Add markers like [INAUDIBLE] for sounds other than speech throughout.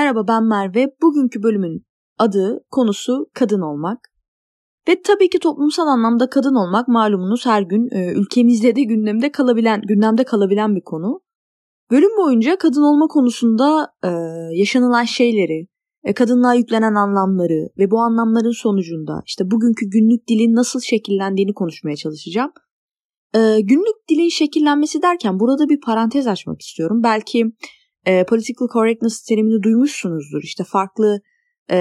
Merhaba ben Merve. Bugünkü bölümün adı, konusu kadın olmak. Ve tabii ki toplumsal anlamda kadın olmak malumunuz her gün e, ülkemizde de gündemde kalabilen gündemde kalabilen bir konu. Bölüm boyunca kadın olma konusunda e, yaşanılan şeyleri, e, kadınlığa yüklenen anlamları ve bu anlamların sonucunda işte bugünkü günlük dilin nasıl şekillendiğini konuşmaya çalışacağım. E, günlük dilin şekillenmesi derken burada bir parantez açmak istiyorum. Belki e, political correctness terimini duymuşsunuzdur. İşte farklı e,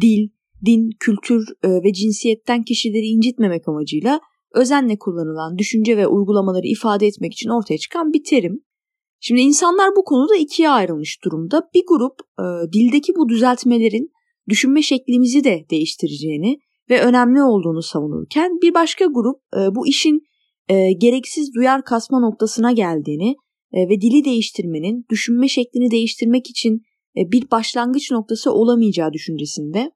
dil, din, kültür e, ve cinsiyetten kişileri incitmemek amacıyla özenle kullanılan düşünce ve uygulamaları ifade etmek için ortaya çıkan bir terim. Şimdi insanlar bu konuda ikiye ayrılmış durumda. Bir grup e, dildeki bu düzeltmelerin düşünme şeklimizi de değiştireceğini ve önemli olduğunu savunurken bir başka grup e, bu işin e, gereksiz duyar kasma noktasına geldiğini ve dili değiştirmenin düşünme şeklini değiştirmek için e, bir başlangıç noktası olamayacağı düşüncesinde.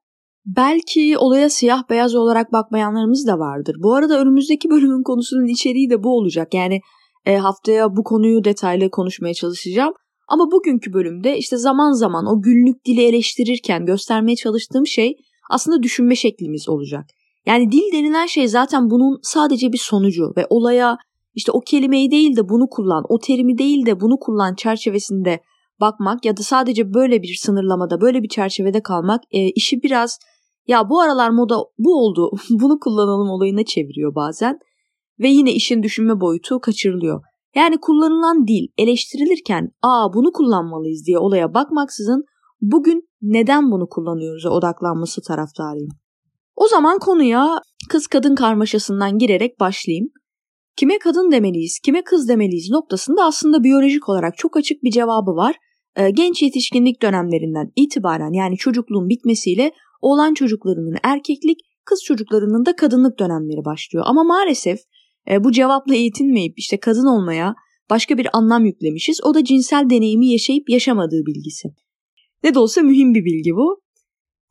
Belki olaya siyah beyaz olarak bakmayanlarımız da vardır. Bu arada önümüzdeki [LAUGHS] bölümün konusunun içeriği de bu olacak. Yani e, haftaya bu konuyu detaylı konuşmaya çalışacağım. Ama bugünkü bölümde işte zaman zaman o günlük dili eleştirirken göstermeye çalıştığım şey aslında düşünme şeklimiz olacak. Yani dil denilen şey zaten bunun sadece bir sonucu ve olaya işte o kelimeyi değil de bunu kullan, o terimi değil de bunu kullan çerçevesinde bakmak ya da sadece böyle bir sınırlamada, böyle bir çerçevede kalmak e, işi biraz ya bu aralar moda bu oldu, [LAUGHS] bunu kullanalım olayına çeviriyor bazen ve yine işin düşünme boyutu kaçırılıyor. Yani kullanılan dil eleştirilirken aa bunu kullanmalıyız diye olaya bakmaksızın bugün neden bunu kullanıyoruz'a odaklanması taraftarıyım. O zaman konuya kız kadın karmaşasından girerek başlayayım. Kime kadın demeliyiz, kime kız demeliyiz noktasında aslında biyolojik olarak çok açık bir cevabı var. Ee, genç yetişkinlik dönemlerinden itibaren yani çocukluğun bitmesiyle oğlan çocuklarının erkeklik, kız çocuklarının da kadınlık dönemleri başlıyor. Ama maalesef e, bu cevapla eğitilmeyip işte kadın olmaya başka bir anlam yüklemişiz. O da cinsel deneyimi yaşayıp yaşamadığı bilgisi. Ne de olsa mühim bir bilgi bu.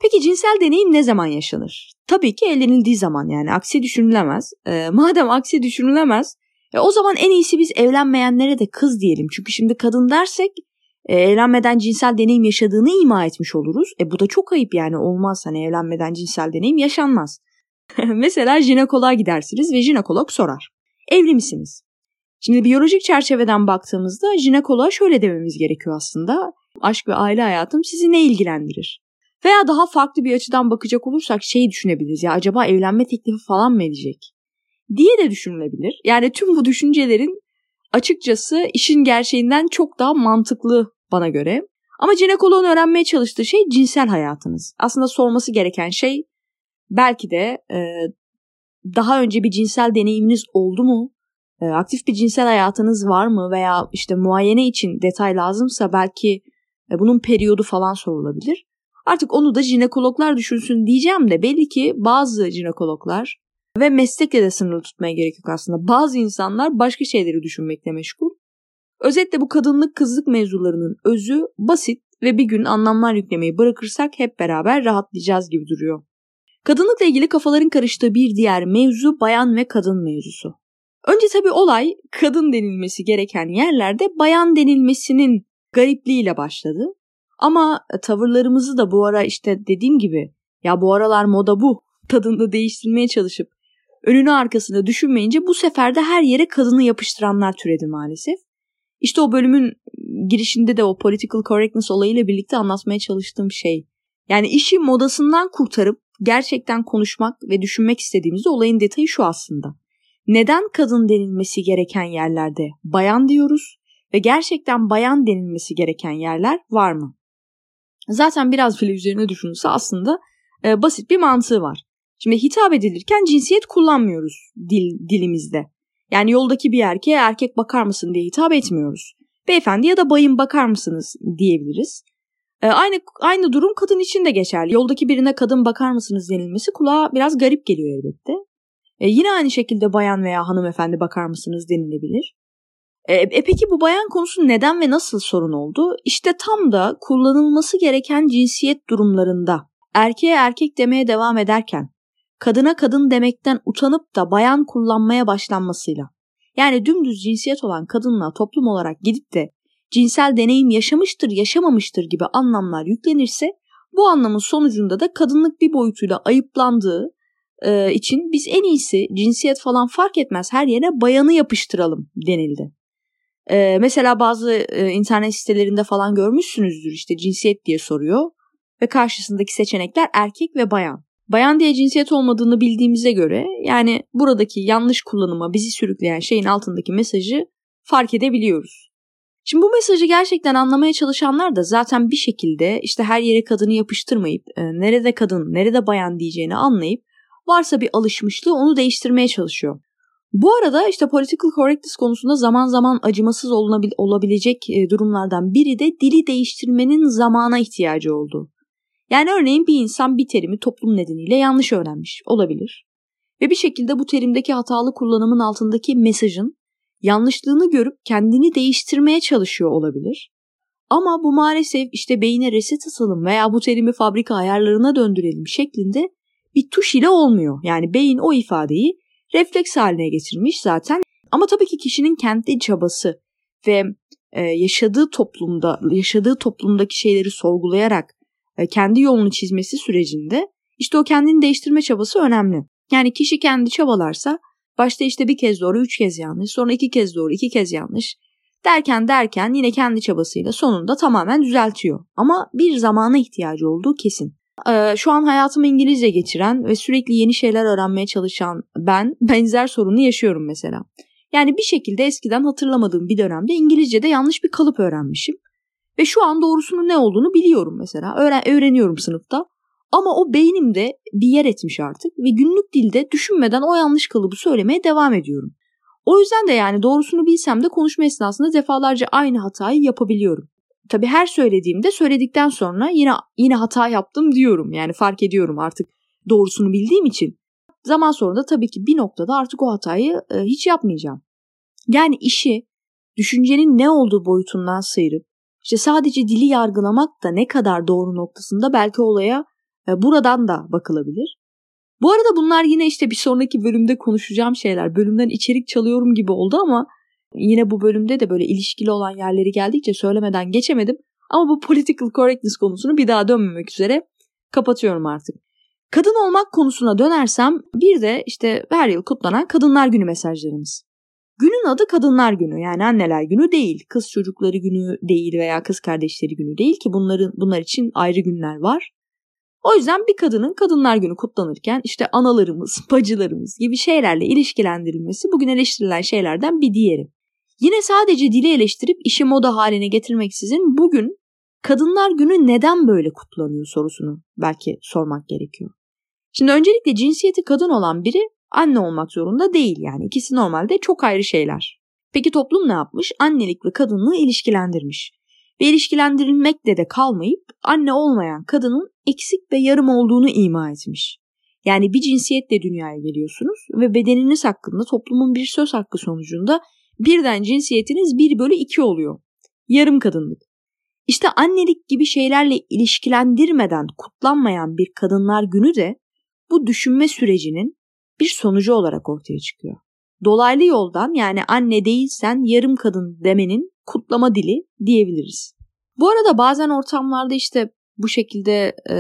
Peki cinsel deneyim ne zaman yaşanır? Tabii ki evlenildiği zaman yani aksi düşünülemez. E, madem aksi düşünülemez e, o zaman en iyisi biz evlenmeyenlere de kız diyelim. Çünkü şimdi kadın dersek e, evlenmeden cinsel deneyim yaşadığını ima etmiş oluruz. E bu da çok ayıp yani olmaz hani evlenmeden cinsel deneyim yaşanmaz. [LAUGHS] Mesela jinekoloğa gidersiniz ve jinekolog sorar. Evli misiniz? Şimdi biyolojik çerçeveden baktığımızda jinekoloğa şöyle dememiz gerekiyor aslında. Aşk ve aile hayatım sizi ne ilgilendirir? Veya daha farklı bir açıdan bakacak olursak şeyi düşünebiliriz. Ya acaba evlenme teklifi falan mı edecek? Diye de düşünülebilir. Yani tüm bu düşüncelerin açıkçası işin gerçeğinden çok daha mantıklı bana göre. Ama jinekoloğun öğrenmeye çalıştığı şey cinsel hayatınız. Aslında sorması gereken şey belki de e, daha önce bir cinsel deneyiminiz oldu mu? E, aktif bir cinsel hayatınız var mı? Veya işte muayene için detay lazımsa belki e, bunun periyodu falan sorulabilir. Artık onu da jinekologlar düşünsün diyeceğim de belli ki bazı jinekologlar ve meslekle de sınırlı tutmaya gerek yok aslında. Bazı insanlar başka şeyleri düşünmekle meşgul. Özetle bu kadınlık kızlık mevzularının özü basit ve bir gün anlamlar yüklemeyi bırakırsak hep beraber rahatlayacağız gibi duruyor. Kadınlıkla ilgili kafaların karıştığı bir diğer mevzu bayan ve kadın mevzusu. Önce tabii olay kadın denilmesi gereken yerlerde bayan denilmesinin garipliğiyle başladı. Ama tavırlarımızı da bu ara işte dediğim gibi ya bu aralar moda bu [LAUGHS] tadında değiştirmeye çalışıp önünü arkasını düşünmeyince bu sefer de her yere kadını yapıştıranlar türedi maalesef. İşte o bölümün girişinde de o political correctness olayıyla birlikte anlatmaya çalıştığım şey. Yani işi modasından kurtarıp gerçekten konuşmak ve düşünmek istediğimizde olayın detayı şu aslında. Neden kadın denilmesi gereken yerlerde bayan diyoruz ve gerçekten bayan denilmesi gereken yerler var mı? Zaten biraz bile üzerine düşünülse aslında e, basit bir mantığı var. Şimdi hitap edilirken cinsiyet kullanmıyoruz dil, dilimizde. Yani yoldaki bir erkeğe erkek bakar mısın diye hitap etmiyoruz. Beyefendi ya da bayım bakar mısınız diyebiliriz. E, aynı aynı durum kadın için de geçerli. Yoldaki birine kadın bakar mısınız denilmesi kulağa biraz garip geliyor elbette. E, yine aynı şekilde bayan veya hanımefendi bakar mısınız denilebilir. E, e peki bu bayan konusu neden ve nasıl sorun oldu? İşte tam da kullanılması gereken cinsiyet durumlarında erkeğe erkek demeye devam ederken kadına kadın demekten utanıp da bayan kullanmaya başlanmasıyla. Yani dümdüz cinsiyet olan kadınla toplum olarak gidip de cinsel deneyim yaşamıştır, yaşamamıştır gibi anlamlar yüklenirse bu anlamın sonucunda da kadınlık bir boyutuyla ayıplandığı e, için biz en iyisi cinsiyet falan fark etmez her yere bayanı yapıştıralım denildi. E, mesela bazı e, internet sitelerinde falan görmüşsünüzdür işte cinsiyet diye soruyor ve karşısındaki seçenekler erkek ve bayan. Bayan diye cinsiyet olmadığını bildiğimize göre yani buradaki yanlış kullanıma bizi sürükleyen şeyin altındaki mesajı fark edebiliyoruz. Şimdi bu mesajı gerçekten anlamaya çalışanlar da zaten bir şekilde işte her yere kadını yapıştırmayıp e, nerede kadın, nerede bayan diyeceğini anlayıp varsa bir alışmışlığı onu değiştirmeye çalışıyor. Bu arada işte political correctness konusunda zaman zaman acımasız olabilecek e, durumlardan biri de dili değiştirmenin zamana ihtiyacı olduğu. Yani örneğin bir insan bir terimi toplum nedeniyle yanlış öğrenmiş olabilir. Ve bir şekilde bu terimdeki hatalı kullanımın altındaki mesajın yanlışlığını görüp kendini değiştirmeye çalışıyor olabilir. Ama bu maalesef işte beyine reset atalım veya bu terimi fabrika ayarlarına döndürelim şeklinde bir tuş ile olmuyor. Yani beyin o ifadeyi refleks haline getirmiş zaten. Ama tabii ki kişinin kendi çabası ve e, yaşadığı toplumda, yaşadığı toplumdaki şeyleri sorgulayarak e, kendi yolunu çizmesi sürecinde işte o kendini değiştirme çabası önemli. Yani kişi kendi çabalarsa başta işte bir kez doğru üç kez yanlış sonra iki kez doğru iki kez yanlış derken derken yine kendi çabasıyla sonunda tamamen düzeltiyor. Ama bir zamana ihtiyacı olduğu kesin. Ee, şu an hayatımı İngilizce geçiren ve sürekli yeni şeyler öğrenmeye çalışan ben benzer sorunu yaşıyorum mesela. Yani bir şekilde eskiden hatırlamadığım bir dönemde İngilizce'de yanlış bir kalıp öğrenmişim. Ve şu an doğrusunun ne olduğunu biliyorum mesela. Öğren öğreniyorum sınıfta. Ama o beynimde bir yer etmiş artık ve günlük dilde düşünmeden o yanlış kalıbı söylemeye devam ediyorum. O yüzden de yani doğrusunu bilsem de konuşma esnasında defalarca aynı hatayı yapabiliyorum. Tabii her söylediğimde söyledikten sonra yine yine hata yaptım diyorum. Yani fark ediyorum artık doğrusunu bildiğim için. Zaman sonra da tabii ki bir noktada artık o hatayı e, hiç yapmayacağım. Yani işi düşüncenin ne olduğu boyutundan sıyırıp işte sadece dili yargılamak da ne kadar doğru noktasında belki olaya e, buradan da bakılabilir. Bu arada bunlar yine işte bir sonraki bölümde konuşacağım şeyler. Bölümden içerik çalıyorum gibi oldu ama yine bu bölümde de böyle ilişkili olan yerleri geldikçe söylemeden geçemedim. Ama bu political correctness konusunu bir daha dönmemek üzere kapatıyorum artık. Kadın olmak konusuna dönersem bir de işte her yıl kutlanan Kadınlar Günü mesajlarımız. Günün adı Kadınlar Günü yani anneler günü değil, kız çocukları günü değil veya kız kardeşleri günü değil ki bunların bunlar için ayrı günler var. O yüzden bir kadının Kadınlar Günü kutlanırken işte analarımız, bacılarımız gibi şeylerle ilişkilendirilmesi bugün eleştirilen şeylerden bir diğeri. Yine sadece dili eleştirip işi moda haline getirmeksizin bugün Kadınlar Günü neden böyle kutlanıyor sorusunu belki sormak gerekiyor. Şimdi öncelikle cinsiyeti kadın olan biri anne olmak zorunda değil yani ikisi normalde çok ayrı şeyler. Peki toplum ne yapmış? Annelik ve kadınlığı ilişkilendirmiş. Ve ilişkilendirilmekle de kalmayıp anne olmayan kadının eksik ve yarım olduğunu ima etmiş. Yani bir cinsiyetle dünyaya geliyorsunuz ve bedeniniz hakkında toplumun bir söz hakkı sonucunda birden cinsiyetiniz 1 bölü 2 oluyor. Yarım kadınlık. İşte annelik gibi şeylerle ilişkilendirmeden kutlanmayan bir kadınlar günü de bu düşünme sürecinin bir sonucu olarak ortaya çıkıyor. Dolaylı yoldan yani anne değilsen yarım kadın demenin kutlama dili diyebiliriz. Bu arada bazen ortamlarda işte bu şekilde e,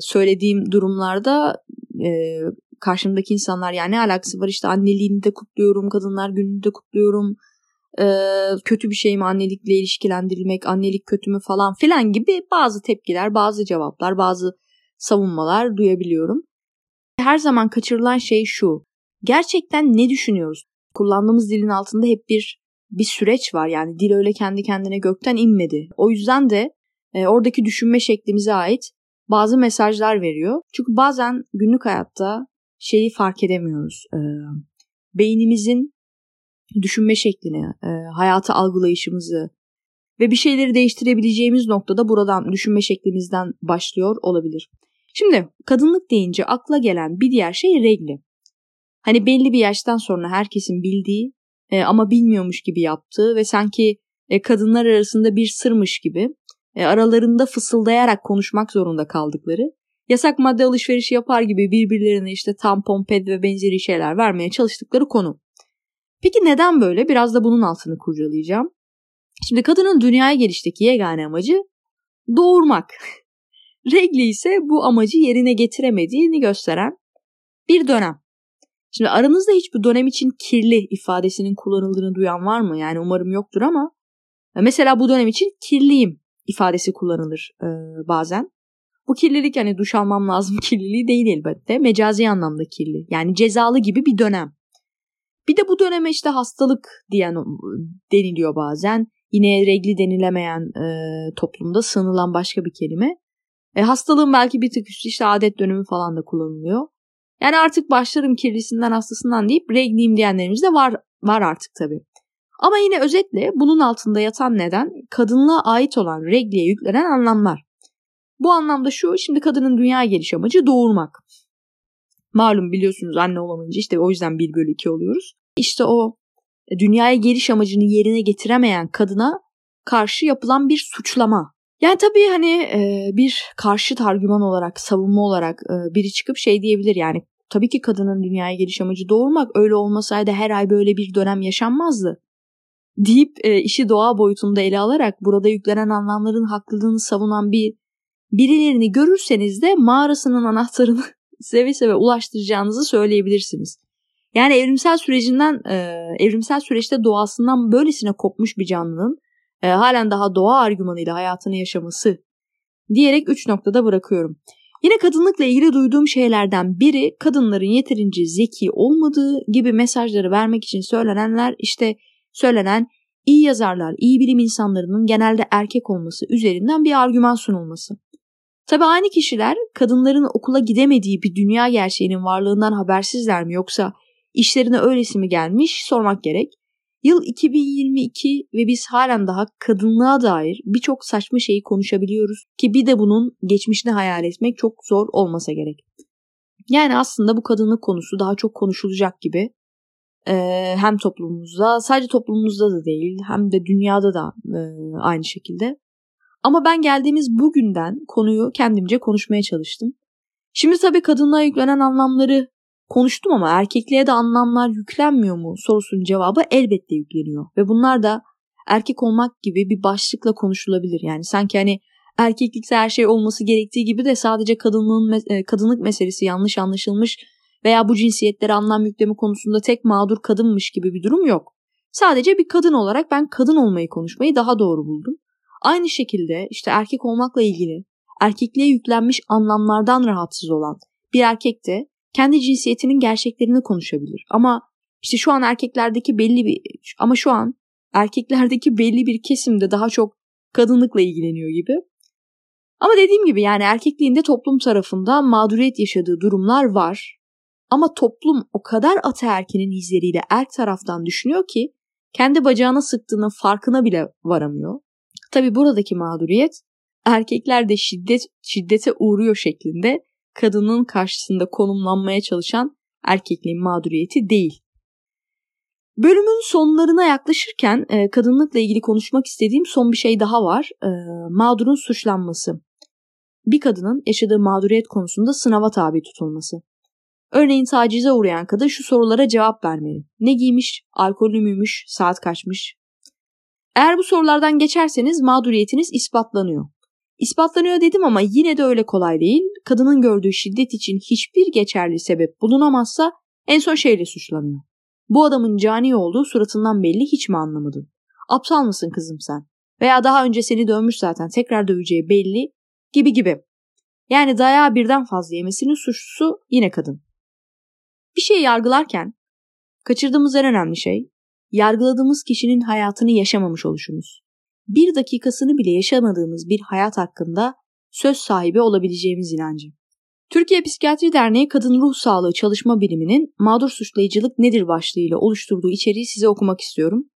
söylediğim durumlarda e, karşımdaki insanlar yani ne alakası var işte anneliğini de kutluyorum, kadınlar gününü de kutluyorum, e, kötü bir şey mi annelikle ilişkilendirilmek, annelik kötü mü falan filan gibi bazı tepkiler, bazı cevaplar, bazı savunmalar duyabiliyorum. Her zaman kaçırılan şey şu. Gerçekten ne düşünüyoruz? Kullandığımız dilin altında hep bir bir süreç var. Yani dil öyle kendi kendine gökten inmedi. O yüzden de e, oradaki düşünme şeklimize ait bazı mesajlar veriyor. Çünkü bazen günlük hayatta şeyi fark edemiyoruz. E, beynimizin düşünme şeklini, e, hayatı algılayışımızı ve bir şeyleri değiştirebileceğimiz noktada buradan düşünme şeklimizden başlıyor olabilir. Şimdi kadınlık deyince akla gelen bir diğer şey regli. Hani belli bir yaştan sonra herkesin bildiği e, ama bilmiyormuş gibi yaptığı ve sanki e, kadınlar arasında bir sırmış gibi aralarında fısıldayarak konuşmak zorunda kaldıkları, yasak madde alışverişi yapar gibi birbirlerine işte tampon, ped ve benzeri şeyler vermeye çalıştıkları konu. Peki neden böyle? Biraz da bunun altını kurcalayacağım. Şimdi kadının dünyaya gelişteki yegane amacı doğurmak. [LAUGHS] Regli ise bu amacı yerine getiremediğini gösteren bir dönem. Şimdi aranızda hiç bu dönem için kirli ifadesinin kullanıldığını duyan var mı? Yani umarım yoktur ama mesela bu dönem için kirliyim ifadesi kullanılır e, bazen. Bu kirlilik hani duş almam lazım [LAUGHS] kirliliği değil elbette. Mecazi anlamda kirli. Yani cezalı gibi bir dönem. Bir de bu döneme işte hastalık diyen deniliyor bazen. Yine regli denilemeyen e, toplumda sığınılan başka bir kelime. E, hastalığın belki bir tık üstü işte adet dönemi falan da kullanılıyor. Yani artık başlarım kirlisinden hastasından deyip regliyim diyenlerimiz de var, var artık tabii. Ama yine özetle bunun altında yatan neden kadınlığa ait olan regliye yüklenen anlamlar. Bu anlamda şu şimdi kadının dünya geliş amacı doğurmak. Malum biliyorsunuz anne olamayınca işte o yüzden 1 bölü 2 oluyoruz. İşte o dünyaya geliş amacını yerine getiremeyen kadına karşı yapılan bir suçlama. Yani tabii hani e, bir karşıt argüman olarak, savunma olarak e, biri çıkıp şey diyebilir yani tabii ki kadının dünyaya geliş amacı doğurmak öyle olmasaydı her ay böyle bir dönem yaşanmazdı deyip e, işi doğa boyutunda ele alarak burada yüklenen anlamların haklılığını savunan bir birilerini görürseniz de mağarasının anahtarını [LAUGHS] seve seve ulaştıracağınızı söyleyebilirsiniz. Yani evrimsel sürecinden, e, evrimsel süreçte doğasından böylesine kopmuş bir canlının e, halen daha doğa argümanıyla hayatını yaşaması diyerek üç noktada bırakıyorum. Yine kadınlıkla ilgili duyduğum şeylerden biri kadınların yeterince zeki olmadığı gibi mesajları vermek için söylenenler işte söylenen iyi yazarlar, iyi bilim insanlarının genelde erkek olması üzerinden bir argüman sunulması. Tabi aynı kişiler kadınların okula gidemediği bir dünya gerçeğinin varlığından habersizler mi yoksa işlerine öylesi mi gelmiş sormak gerek. Yıl 2022 ve biz halen daha kadınlığa dair birçok saçma şeyi konuşabiliyoruz ki bir de bunun geçmişini hayal etmek çok zor olmasa gerek. Yani aslında bu kadınlık konusu daha çok konuşulacak gibi ee, hem toplumumuzda sadece toplumumuzda da değil hem de dünyada da e, aynı şekilde. Ama ben geldiğimiz bugünden konuyu kendimce konuşmaya çalıştım. Şimdi tabii kadınlığa yüklenen anlamları konuştum ama erkekliğe de anlamlar yüklenmiyor mu sorusunun cevabı elbette yükleniyor. Ve bunlar da erkek olmak gibi bir başlıkla konuşulabilir. Yani sanki hani erkeklikse her şey olması gerektiği gibi de sadece kadınlığın e, kadınlık meselesi yanlış anlaşılmış veya bu cinsiyetlere anlam yükleme konusunda tek mağdur kadınmış gibi bir durum yok. Sadece bir kadın olarak ben kadın olmayı konuşmayı daha doğru buldum. Aynı şekilde işte erkek olmakla ilgili erkekliğe yüklenmiş anlamlardan rahatsız olan bir erkek de kendi cinsiyetinin gerçeklerini konuşabilir. Ama işte şu an erkeklerdeki belli bir ama şu an erkeklerdeki belli bir kesimde daha çok kadınlıkla ilgileniyor gibi. Ama dediğim gibi yani erkekliğinde toplum tarafından mağduriyet yaşadığı durumlar var. Ama toplum o kadar ataerkinin izleriyle erk taraftan düşünüyor ki kendi bacağına sıktığının farkına bile varamıyor. Tabi buradaki mağduriyet erkekler de şiddet şiddete uğruyor şeklinde kadının karşısında konumlanmaya çalışan erkekliğin mağduriyeti değil. Bölümün sonlarına yaklaşırken e, kadınlıkla ilgili konuşmak istediğim son bir şey daha var. E, mağdurun suçlanması. Bir kadının yaşadığı mağduriyet konusunda sınava tabi tutulması. Örneğin tacize uğrayan kadın şu sorulara cevap vermeli. Ne giymiş, alkollü müymüş, saat kaçmış, eğer bu sorulardan geçerseniz mağduriyetiniz ispatlanıyor. İspatlanıyor dedim ama yine de öyle kolay değil. Kadının gördüğü şiddet için hiçbir geçerli sebep bulunamazsa en son şeyle suçlanıyor. Bu adamın cani olduğu suratından belli hiç mi anlamadın? Aptal mısın kızım sen? Veya daha önce seni dövmüş zaten tekrar döveceği belli gibi gibi. Yani dayağı birden fazla yemesinin suçlusu yine kadın. Bir şey yargılarken kaçırdığımız en önemli şey yargıladığımız kişinin hayatını yaşamamış oluşumuz. Bir dakikasını bile yaşamadığımız bir hayat hakkında söz sahibi olabileceğimiz inancı. Türkiye Psikiyatri Derneği Kadın Ruh Sağlığı Çalışma Biriminin Mağdur Suçlayıcılık Nedir başlığıyla oluşturduğu içeriği size okumak istiyorum.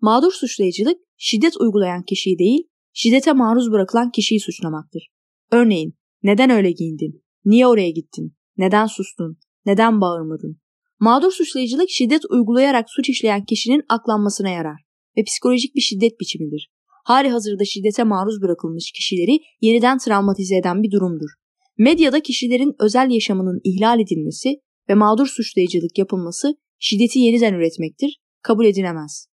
Mağdur suçlayıcılık, şiddet uygulayan kişiyi değil, şiddete maruz bırakılan kişiyi suçlamaktır. Örneğin, neden öyle giyindin? Niye oraya gittin? Neden sustun? Neden bağırmadın? Mağdur suçlayıcılık şiddet uygulayarak suç işleyen kişinin aklanmasına yarar ve psikolojik bir şiddet biçimidir. Hali hazırda şiddete maruz bırakılmış kişileri yeniden travmatize eden bir durumdur. Medyada kişilerin özel yaşamının ihlal edilmesi ve mağdur suçlayıcılık yapılması şiddeti yeniden üretmektir, kabul edilemez.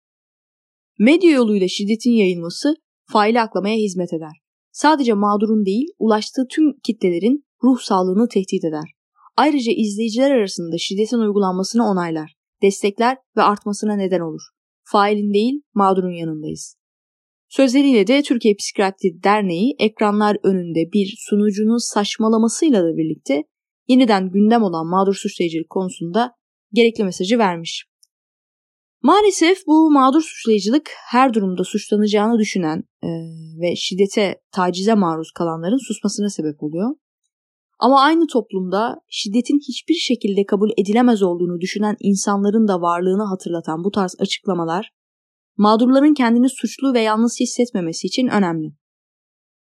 Medya yoluyla şiddetin yayılması faili aklamaya hizmet eder. Sadece mağdurun değil, ulaştığı tüm kitlelerin ruh sağlığını tehdit eder. Ayrıca izleyiciler arasında şiddetin uygulanmasını onaylar, destekler ve artmasına neden olur. Failin değil, mağdurun yanındayız. Sözleriyle de Türkiye Psikiyatri Derneği ekranlar önünde bir sunucunun saçmalamasıyla da birlikte yeniden gündem olan mağdur suçlayıcılık konusunda gerekli mesajı vermiş. Maalesef bu mağdur suçlayıcılık her durumda suçlanacağını düşünen e, ve şiddete, tacize maruz kalanların susmasına sebep oluyor. Ama aynı toplumda şiddetin hiçbir şekilde kabul edilemez olduğunu düşünen insanların da varlığını hatırlatan bu tarz açıklamalar mağdurların kendini suçlu ve yalnız hissetmemesi için önemli.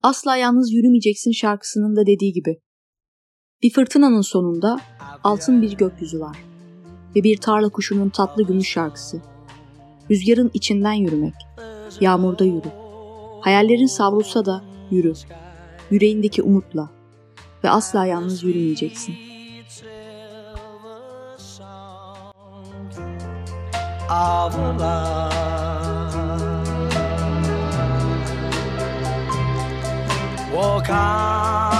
Asla yalnız yürümeyeceksin şarkısının da dediği gibi. Bir fırtınanın sonunda altın bir gökyüzü var ve bir tarla kuşunun tatlı gümüş şarkısı. Rüzgarın içinden yürümek, yağmurda yürü. Hayallerin savrulsa da yürü. Yüreğindeki umutla ve asla yalnız yürümeyeceksin. Walk on.